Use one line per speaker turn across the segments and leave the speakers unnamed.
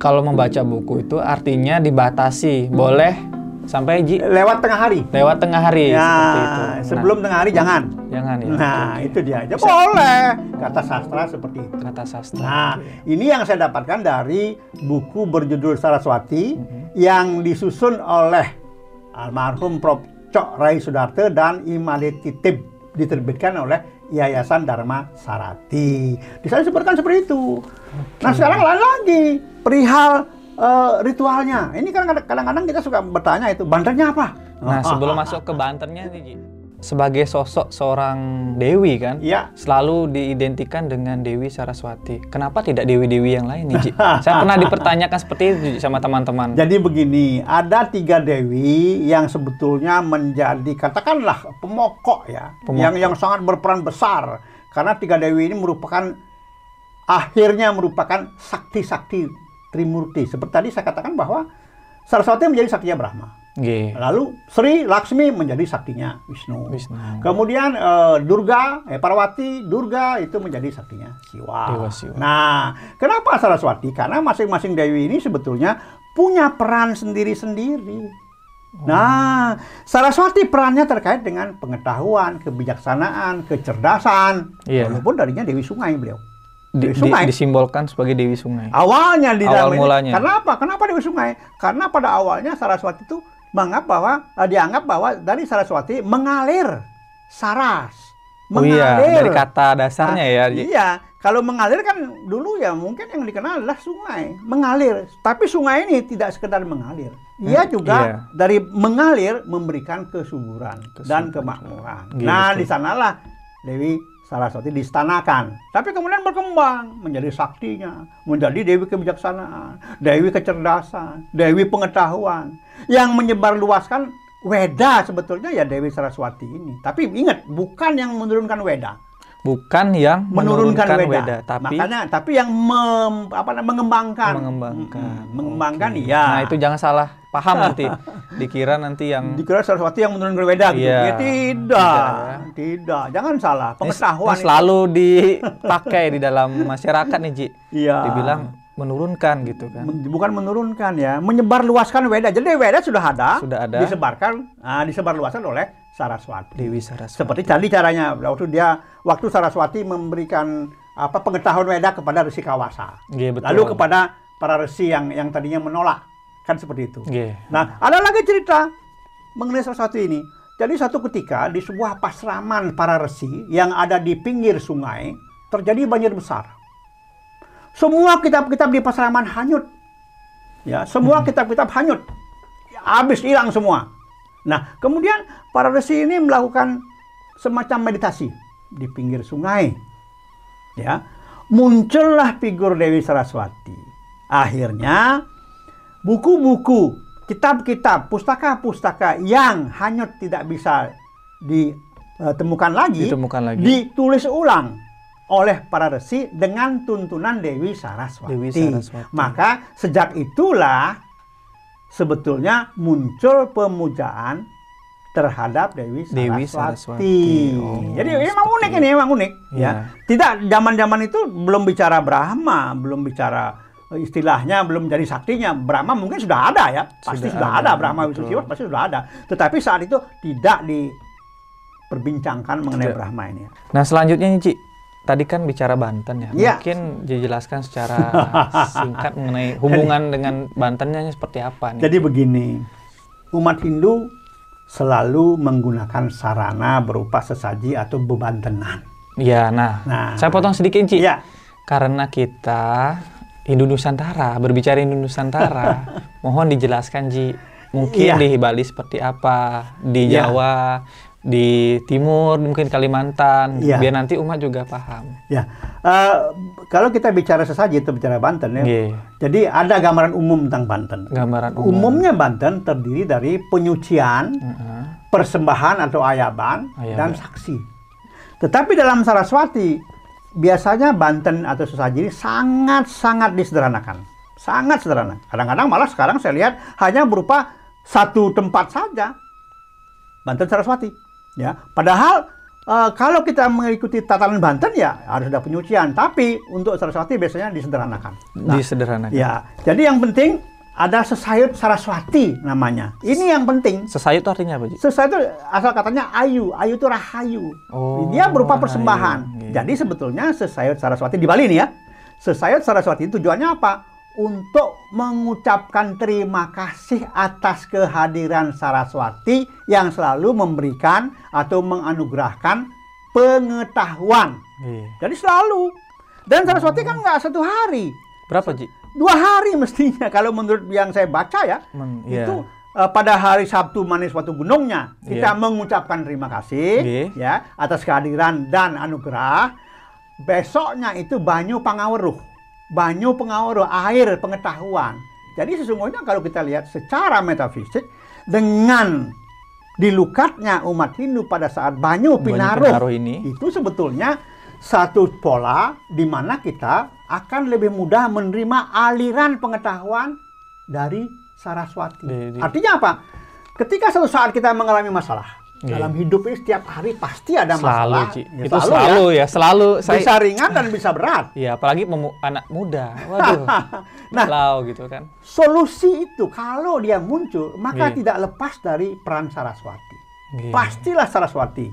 kalau membaca buku itu artinya dibatasi, boleh sampai ji
lewat tengah hari.
lewat tengah hari
Ya,
seperti itu. Nah,
sebelum tengah hari jangan.
jangan ya.
Nah,
oke.
itu dia. Ya, boleh. Kata sastra seperti itu.
kata sastra.
Nah, ini yang saya dapatkan dari buku berjudul Saraswati
Mhm.
yang disusun oleh almarhum Prof. Cok Rai Sudarto dan Imade Titib diterbitkan oleh Yayasan Dharma Sarati. Di sana disebutkan seperti itu. Nah, sekarang lain lagi perihal eh, ritualnya. Ini kan kadang- kadang-kadang kita suka bertanya itu bandarnya apa?
Nah, sebelum masuk ke Bantennya nih. Sebagai sosok seorang dewi kan,
Iya.
selalu diidentikan dengan Dewi Saraswati. Kenapa tidak dewi-dewi yang lain nih, Ji? Saya pernah dipertanyakan seperti itu Ji, sama teman-teman.
Jadi begini, ada tiga dewi yang sebetulnya menjadi katakanlah pemokok ya,
Pemokok.
yang yang sangat berperan besar karena tiga dewi ini merupakan akhirnya merupakan sakti-sakti Trimurti. Seperti tadi saya katakan bahwa Saraswati menjadi saktinya Brahma.
G.
Lalu Sri Laksmi menjadi saktinya Wisnu.
Wisnu.
Kemudian eh, Durga, eh, Parwati, Durga itu menjadi saktinya Siwa.
Dewa Siwa.
Nah, kenapa Saraswati? Karena masing-masing dewi ini sebetulnya punya peran sendiri-sendiri.
Oh.
Nah, Saraswati perannya terkait dengan pengetahuan, kebijaksanaan, kecerdasan.
Iya.
Walaupun darinya Dewi Sungai beliau.
Di-
Dewi
di-
Sungai.
disimbolkan sebagai Dewi Sungai.
Awalnya di
Awal
dalam ini-
mulanya.
Kenapa? Kenapa Dewi Sungai? Karena pada awalnya Saraswati itu menganggap bahwa eh, dianggap bahwa dari Saraswati mengalir saras.
Oh iya, dari kata dasarnya ya.
Nah,
Ji.
Iya, kalau mengalir kan dulu ya mungkin yang dikenal adalah sungai, mengalir. Tapi sungai ini tidak sekedar mengalir. Ia
Hmm,
juga
iya.
dari mengalir memberikan kesuburan, dan
Kesuburan.
kemakmuran.
Iya,
nah, di sanalah Dewi Saraswati distanakan. Tapi kemudian berkembang menjadi saktinya, menjadi Dewi kebijaksanaan, Dewi kecerdasan, Dewi pengetahuan yang menyebarluaskan Weda sebetulnya ya Dewi Saraswati ini. Tapi ingat, bukan yang menurunkan Weda
Bukan yang
menurunkan,
menurunkan,
Weda.
Weda, tapi
Makanya tapi yang mem- apa mengembangkan.
mengembangkan.
Mm-mm. Mengembangkan
Oke.
iya.
Nah, itu jangan salah paham nanti. Dikira nanti yang
dikira Saraswati yang menurunkan Weda gitu.
Iya.
Ya, tidak.
Tidak, ya.
Tidak. Jangan salah. Pengetahuan
ini selalu dipakai di dalam masyarakat nih, Ji.
Iya.
Dibilang menurunkan gitu kan.
Bukan menurunkan ya, menyebarluaskan Weda. Jadi Weda sudah ada,
Sudah ada.
disebarkan, ah, disebarluaskan oleh Saraswati.
Dewi Saraswati.
Seperti tadi caranya waktu dia waktu Saraswati memberikan apa pengetahuan Weda kepada Resi Kawasa.
Iya, betul.
Lalu kepada para resi yang yang tadinya menolak. Kan seperti itu.
Iya.
Nah, ada lagi cerita mengenai Saraswati ini. Jadi satu ketika di sebuah pasraman para resi yang ada di pinggir sungai terjadi banjir besar. Semua kitab-kitab di pasraman hanyut. Ya, semua kitab-kitab hanyut. Habis hilang semua. Nah, kemudian para resi ini melakukan semacam meditasi di pinggir sungai. Ya, muncullah figur Dewi Saraswati. Akhirnya buku-buku, kitab-kitab, pustaka-pustaka yang hanyut tidak bisa ditemukan lagi,
Ditemukan lagi.
ditulis ulang oleh para resi dengan tuntunan Dewi Saraswati.
Dewi Saraswati.
Maka sejak itulah sebetulnya muncul pemujaan terhadap Dewi Saraswati.
Dewi Saraswati. Oh,
Jadi ini memang unik ini, memang unik
Iya.
ya. Tidak zaman-zaman itu belum bicara Brahma, belum bicara eh, istilahnya belum jadi saktinya. Brahma mungkin sudah ada ya. Pasti
Sudah
sudah,
ada,
ada, Brahma. Wisnu Siwa pasti sudah ada. Tetapi saat itu tidak diperbincangkan mengenai. Brahma ini.
Nah, selanjutnya nih, Ci. Tadi kan bicara Banten ya.
Iya.
Mungkin dijelaskan secara singkat mengenai hubungan dengan Bantennya seperti apa nih.
Jadi begini, umat Hindu selalu menggunakan sarana berupa sesaji atau bebantenan.
Iya, nah,
Nah.
saya potong sedikit, Ci.
Iya.
Karena kita Hindu Nusantara, berbicara Hindu Nusantara, mohon dijelaskan, Ji. Mungkin
Iya.
di Bali seperti apa, di
Iya.
Jawa, di Timur, mungkin Kalimantan,
Iya.
biar nanti umat juga paham.
Ya, Eh, kalau kita bicara sesaji itu bicara Banten ya.
Iya.
Jadi ada gambaran umum tentang Banten.
Gambaran umum.
Umumnya Banten terdiri dari penyucian,
Heeh.
persembahan atau ayaban,
Ayaban.
dan saksi. Tetapi dalam Saraswati biasanya Banten atau sesaji ini sangat-sangat disederhanakan, sangat sederhana. Kadang-kadang malah sekarang saya lihat hanya berupa satu tempat saja, Banten Saraswati. Ya, padahal eh, kalau kita mengikuti tatanan Banten ya harus ada penyucian. Tapi untuk Saraswati biasanya disederhanakan. Nah,
Disederhanakan.
ya, jadi yang penting ada sesayut Saraswati namanya. Ini yang penting.
Sesayut itu artinya apa, Ji?
Sesayut itu asal katanya ayu, ayu itu rahayu.
Oh,
Dia berupa persembahan.
Iya.
Jadi sebetulnya sesayut Saraswati di Bali nih ya. Sesayut Saraswati tujuannya apa? Untuk mengucapkan terima kasih atas kehadiran Saraswati yang selalu memberikan atau menganugerahkan pengetahuan.
Iya.
Jadi selalu. Dan Saraswati kan nggak satu hari,
Berapa, Ji?
dua hari mestinya kalau menurut yang saya baca ya.
Men- iya.
Itu eh, pada hari Sabtu manis waktu gunungnya kita
Iya.
mengucapkan terima kasih
Iya.
ya atas kehadiran dan anugerah. Besoknya itu banyu pangaweruh, banyu pangaweruh air pengetahuan. Jadi sesungguhnya kalau kita lihat secara metafisik dengan dilukatnya umat Hindu pada saat banyu
Banyu
pinaruh,
Pinaruh ini.
itu sebetulnya satu pola di mana kita akan lebih mudah menerima aliran pengetahuan dari Saraswati.
Di- di-
Artinya apa? Ketika suatu saat kita mengalami masalah
Iya.
dalam hidup ini setiap hari pasti ada
Selalu,
masalah.
Ci.
Ya,
Itu selalu ya, selalu saya
Bisa ringan dan bisa berat.
Iya, apalagi anak muda. Waduh.
Nah.
Galau gitu kan.
Solusi itu kalau dia muncul maka
Iya.
tidak lepas dari peran Saraswati.
Iya.
pastilah Saraswati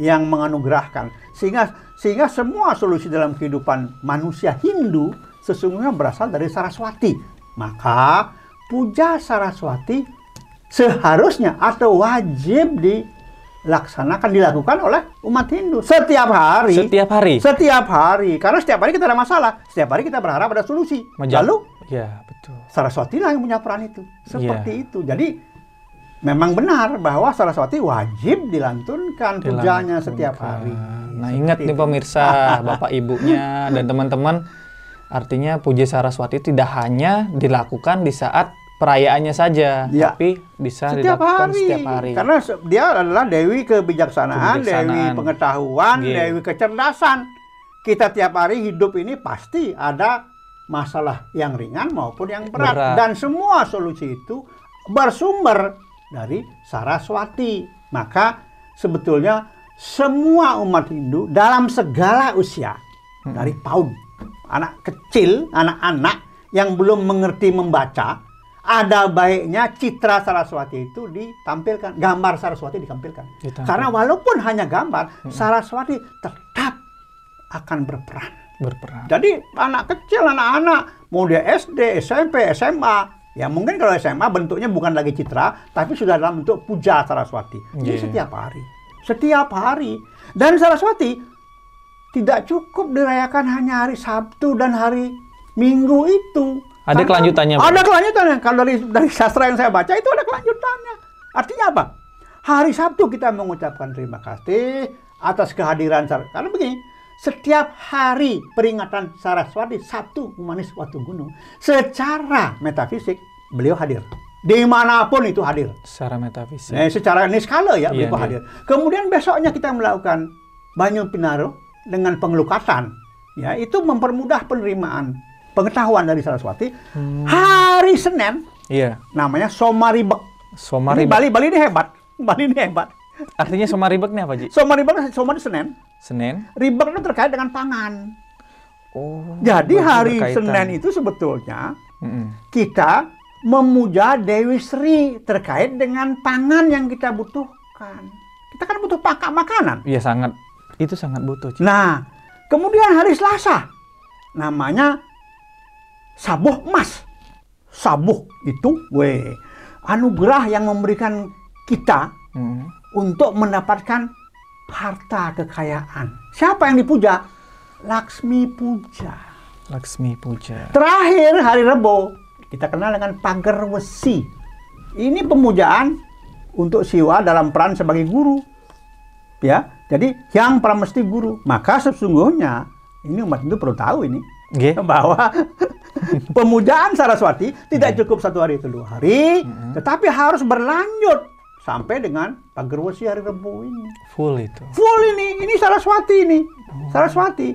yang menganugerahkan sehingga sehingga semua solusi dalam kehidupan manusia Hindu sesungguhnya berasal dari Saraswati maka puja Saraswati seharusnya atau wajib dilaksanakan dilakukan oleh umat Hindu setiap hari
Setiap hari.
setiap hari karena setiap hari kita ada masalah setiap hari kita berharap ada solusi
Menjawab-
lalu
Iya, betul.
Saraswati lah yang punya peran itu. Seperti
Iya.
itu. Jadi memang benar bahwa Saraswati wajib dilantunkan pujanya setiap hari.
Nah, ingat nih pemirsa, Bapak Ibunya dan teman-teman, artinya puja Saraswati tidak hanya dilakukan di saat perayaannya saja,
Ya.
tapi bisa
Setiap
dilakukan
hari.
setiap hari.
Karena dia adalah Dewi kebijaksanaan, Dewi
Kebijaksanaan.
pengetahuan,
Iya.
Dewi kecerdasan. Kita tiap hari hidup ini pasti ada masalah yang ringan maupun yang berat.
Berat.
Dan semua solusi itu bersumber dari Saraswati. Maka sebetulnya semua umat Hindu dalam segala usia, dari PAUD, anak kecil, anak-anak yang belum mengerti membaca, ada baiknya citra Saraswati itu ditampilkan, gambar Saraswati ditampilkan.
Ditampilkan.
Karena walaupun hanya gambar, Saraswati tetap akan berperan.
Berperan.
Jadi anak kecil, anak-anak, mau dia SD, SMP, SMA, ya mungkin kalau SMA bentuknya bukan lagi citra, tapi sudah dalam bentuk puja Saraswati. Jadi
Iya.
setiap hari, setiap hari. Dan Saraswati tidak cukup dirayakan hanya hari Sabtu dan hari Minggu itu.
Ada
Karena-
kelanjutannya, Pak?
Ada kelanjutannya. Kalau dari dari sastra yang saya baca itu ada kelanjutannya. Artinya apa? Hari Sabtu kita mengucapkan terima kasih atas kehadiran Saraswati. Karena begini, setiap hari peringatan Saraswati Sabtu Manis Watu Gunung, secara metafisik beliau hadir. Di mana pun itu hadir.
Secara metafisik.
Eh, secara niskala ya
Iya,
beliau
iya.
hadir. Kemudian besoknya kita melakukan banyu pinaro dengan pengelukatan. Ya, itu mempermudah penerimaan pengetahuan dari Saraswati.
Hmm.
Hari Senin
Iya.
namanya Somaribek. Ini
Somaribek.
Bali Bali ini hebat. Bali ini hebat.
Artinya Somaribek ini apa, Ji?
Somaribek Somar Senin.
Senin.
Ribek itu terkait dengan pangan.
Oh.
Jadi hari
berkaitan.
Senin itu sebetulnya
Mm-mm.
kita memuja Dewi Sri terkait dengan pangan yang kita butuhkan. Kita kan butuh pakai makanan.
Iya sangat. Itu sangat butuh, Ci.
Nah, kemudian hari Selasa namanya Sabuh Emas. Sabuh itu we anugerah yang memberikan kita
Mm.
untuk mendapatkan harta kekayaan. Siapa yang dipuja? Laksmi Puja.
Laksmi Puja.
Terakhir hari Rebo kita kenal dengan pagar wesi. Ini pemujaan untuk Siwa dalam peran sebagai guru. Ya, jadi yang pramesti guru. Maka sesungguhnya ini umat itu perlu tahu ini
Nggih.
bahwa pemujaan Saraswati tidak cukup satu hari itu dua hari, tetapi harus berlanjut sampai dengan pagar wesi hari Rebo ini.
Full itu.
full ini. Ini Saraswati ini. Saraswati.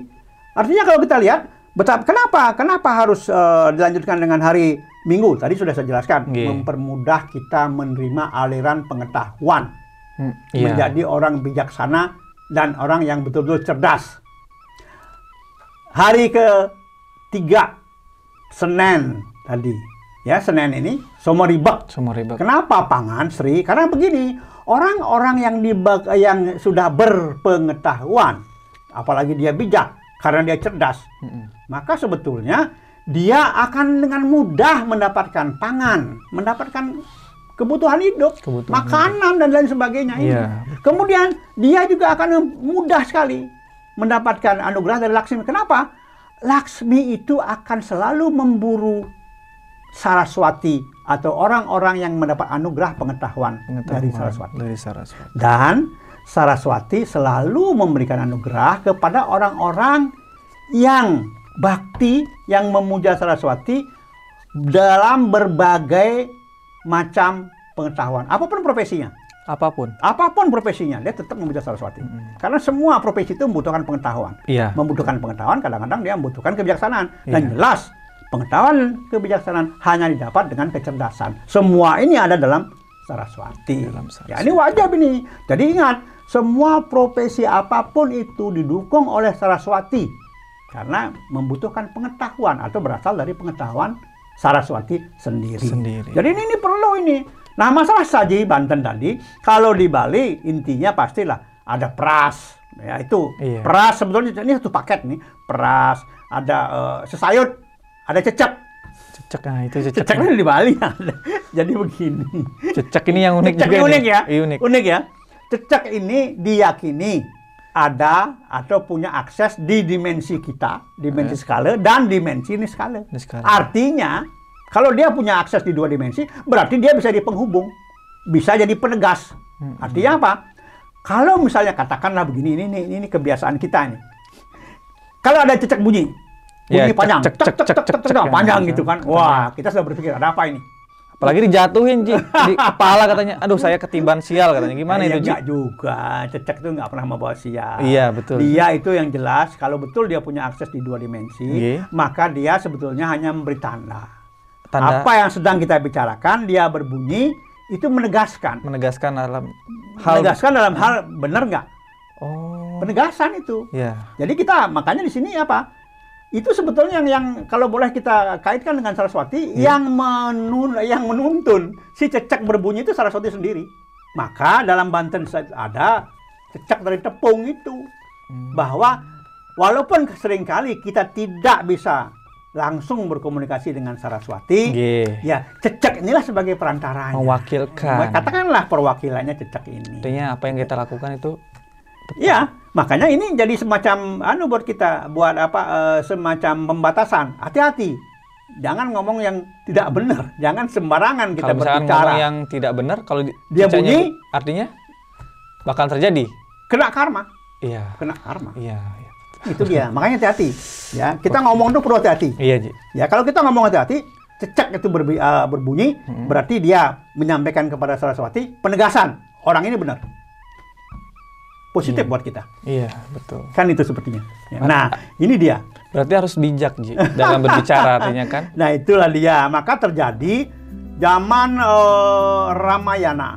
Artinya kalau kita lihat betapa kenapa kenapa harus eh, dilanjutkan dengan hari Minggu? Tadi sudah saya jelaskan.
Nggih.
mempermudah kita menerima aliran pengetahuan.
Mm, Iya.
menjadi orang bijaksana dan orang yang betul-betul cerdas. Hari ketiga Senin tadi, ya Senin ini. Semua ribet. Kenapa pangan Sri? Karena begini, orang-orang yang dibag yang sudah berpengetahuan, apalagi dia bijak karena dia cerdas,
Mm-mm.
maka sebetulnya dia akan dengan mudah mendapatkan pangan, mendapatkan kebutuhan hidup,
Kebutuhan
makanan dan lain sebagainya. ini.
Iya.
Kemudian dia juga akan mudah sekali mendapatkan anugerah dari Laksmi. Kenapa? Laksmi itu akan selalu memburu Saraswati atau orang-orang yang mendapat anugerah pengetahuan, dari
Pengetahuan
Saraswati.
Dari Saraswati.
Dan Saraswati selalu memberikan anugerah kepada orang-orang yang bakti, yang memuja Saraswati dalam berbagai macam pengetahuan. Apa pun profesinya.
Apa
pun. Apa pun profesinya, dia tetap memuja Saraswati. Karena semua profesi itu membutuhkan pengetahuan.
Iya.
Membutuhkan pengetahuan, kadang-kadang dia membutuhkan kebijaksanaan.
Iya.
Dan jelas, pengetahuan kebijaksanaan hanya didapat dengan kecerdasan. Semua ini ada dalam Saraswati.
Dalam Saraswati.
Ya, ini wajib ini. Jadi ingat, semua profesi apa pun itu didukung oleh Saraswati. Karena membutuhkan pengetahuan atau berasal dari pengetahuan Saraswati sendiri.
Sendiri.
Jadi ini, ini perlu ini. Nah masalah saji Banten tadi, kalau di Bali intinya pastilah ada peras. Ya itu
Iya.
peras sebetulnya ini satu paket nih. Peras, ada eh, sesayut, ada cecek.
Cecek nah itu cecek.
Ceceknya di Bali ada. Jadi begini.
Cecek ini yang unik
Cecek
juga
ini unik ya.
Iya, unik.
Unik ya. Cecek ini diyakini ada atau punya akses di dimensi kita, dimensi skala dan dimensi ini skala.
Ini skala.
Artinya kalau dia punya akses di dua dimensi, berarti dia bisa jadi penghubung, bisa jadi penegas. Artinya apa? Kalau misalnya katakanlah begini, ini ini, ini kebiasaan kita ini. Kalau ada cecek bunyi, bunyi panjang,
cek
cek
cek
cek panjang gitu kan. Wah, kita sudah berpikir ada apa ini?
Apalagi dijatuhin, Ji. Di kepala katanya. Aduh, saya ketiban sial katanya. Gimana
ya,
itu, Ji?
juga. Cecek itu nggak pernah membawa sial.
Iya, betul.
Dia itu yang jelas, kalau betul dia punya akses di dua dimensi,
yeah.
maka dia sebetulnya hanya memberi tanda.
Tanda
Apa yang sedang kita bicarakan, dia berbunyi itu menegaskan.
menegaskan dalam hal
menegaskan dalam hal benar nggak?
Oh.
Penegasan itu.
Ya.
Jadi kita makanya di sini apa? Itu sebetulnya yang, yang kalau boleh kita kaitkan dengan Saraswati
Iya.
yang menun yang menuntun si cecek berbunyi itu Saraswati sendiri. Maka dalam Banten ada cecek dari tepung itu
Hmm.
bahwa walaupun sering kali kita tidak bisa langsung berkomunikasi dengan Saraswati,
G.
ya cecek inilah sebagai perantaranya.
Mewakilkan.
Katakanlah perwakilannya cecek ini.
Artinya apa yang kita lakukan itu
Iya, makanya ini jadi semacam anu buat kita buat apa eh, semacam pembatasan. Hati-hati. Jangan ngomong yang tidak benar, jangan sembarangan kita
kalau
berbicara.
ngomong yang tidak benar kalau di-
Dia bunyi.
artinya bakal terjadi.
Kena karma,
Iya.
kena karma.
Iya, iya.
Itu dia. Makanya hati-hati. Ya, kita ngomong tuh perlu hati-hati.
Iya, Ji.
Ya, kalau kita ngomong hati-hati, cecek itu berbi- eh, berbunyi,
Hmm.
berarti dia menyampaikan kepada Saraswati penegasan orang ini benar. Positif
Iya.
buat kita.
Iya, betul.
Kan itu sepertinya. Ya, Nah, ini dia.
Berarti harus bijak, Ji, dalam berbicara artinya kan.
Nah itulah dia. Maka terjadi zaman eh, Ramayana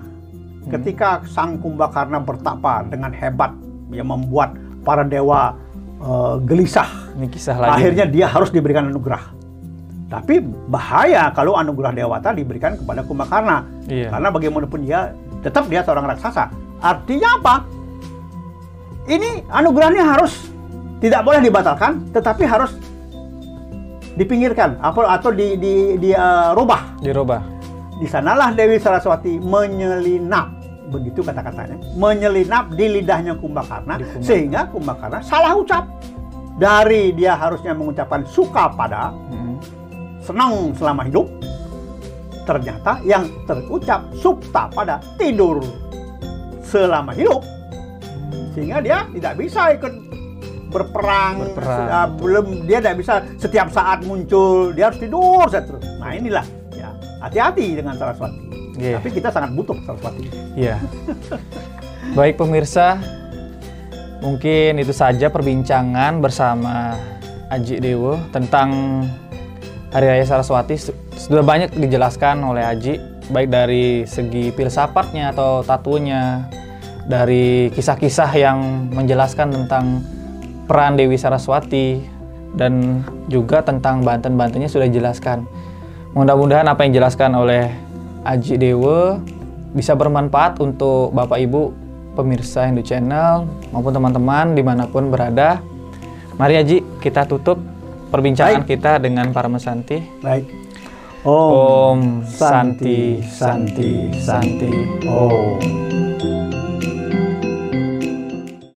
ketika Sang Kumbakarna bertapa dengan hebat, dia membuat para dewa eh, gelisah.
Ini kisah lagi.
Akhirnya dia harus diberikan anugerah. Tapi bahaya kalau anugerah dewata diberikan kepada Kumbakarna.
Iya.
Karena bagaimanapun dia tetap dia seorang raksasa. Artinya apa? Ini anugerahnya harus tidak boleh dibatalkan, tetapi harus dipinggirkan atau atau di di di eh, rubah.
dirubah.
Di sanalah Dewi Saraswati menyelinap begitu kata-katanya menyelinap di lidahnya Kumbakarna
Di Kumbakarna.
sehingga Kumbakarna salah ucap dari dia harusnya mengucapkan suka pada
Mm.
senang selama hidup ternyata yang terucap supta pada tidur selama hidup sehingga dia tidak bisa ikut berperang,
Berperang.
Sudah belum dia tidak bisa setiap saat muncul dia harus tidur terus nah inilah ya hati-hati dengan Saraswati
Iya.
tapi kita sangat butuh Saraswati
Iya. Baik pemirsa, mungkin itu saja perbincangan bersama Aji Dewo tentang Hari Raya Saraswati. Su- Sudah banyak dijelaskan oleh Aji, baik dari segi filsafatnya atau tatunya, dari kisah-kisah yang menjelaskan tentang peran Dewi Saraswati dan juga tentang Banten-Bantennya sudah dijelaskan. Mudah-mudahan apa yang dijelaskan oleh Aji Dewa bisa bermanfaat untuk Bapak Ibu pemirsa Hindu Channel maupun teman-teman di mana pun berada. Mari Aji kita tutup perbincangan
Baik.
kita dengan para mesanti.
Baik.
Om Santi Santi Santi.
Om.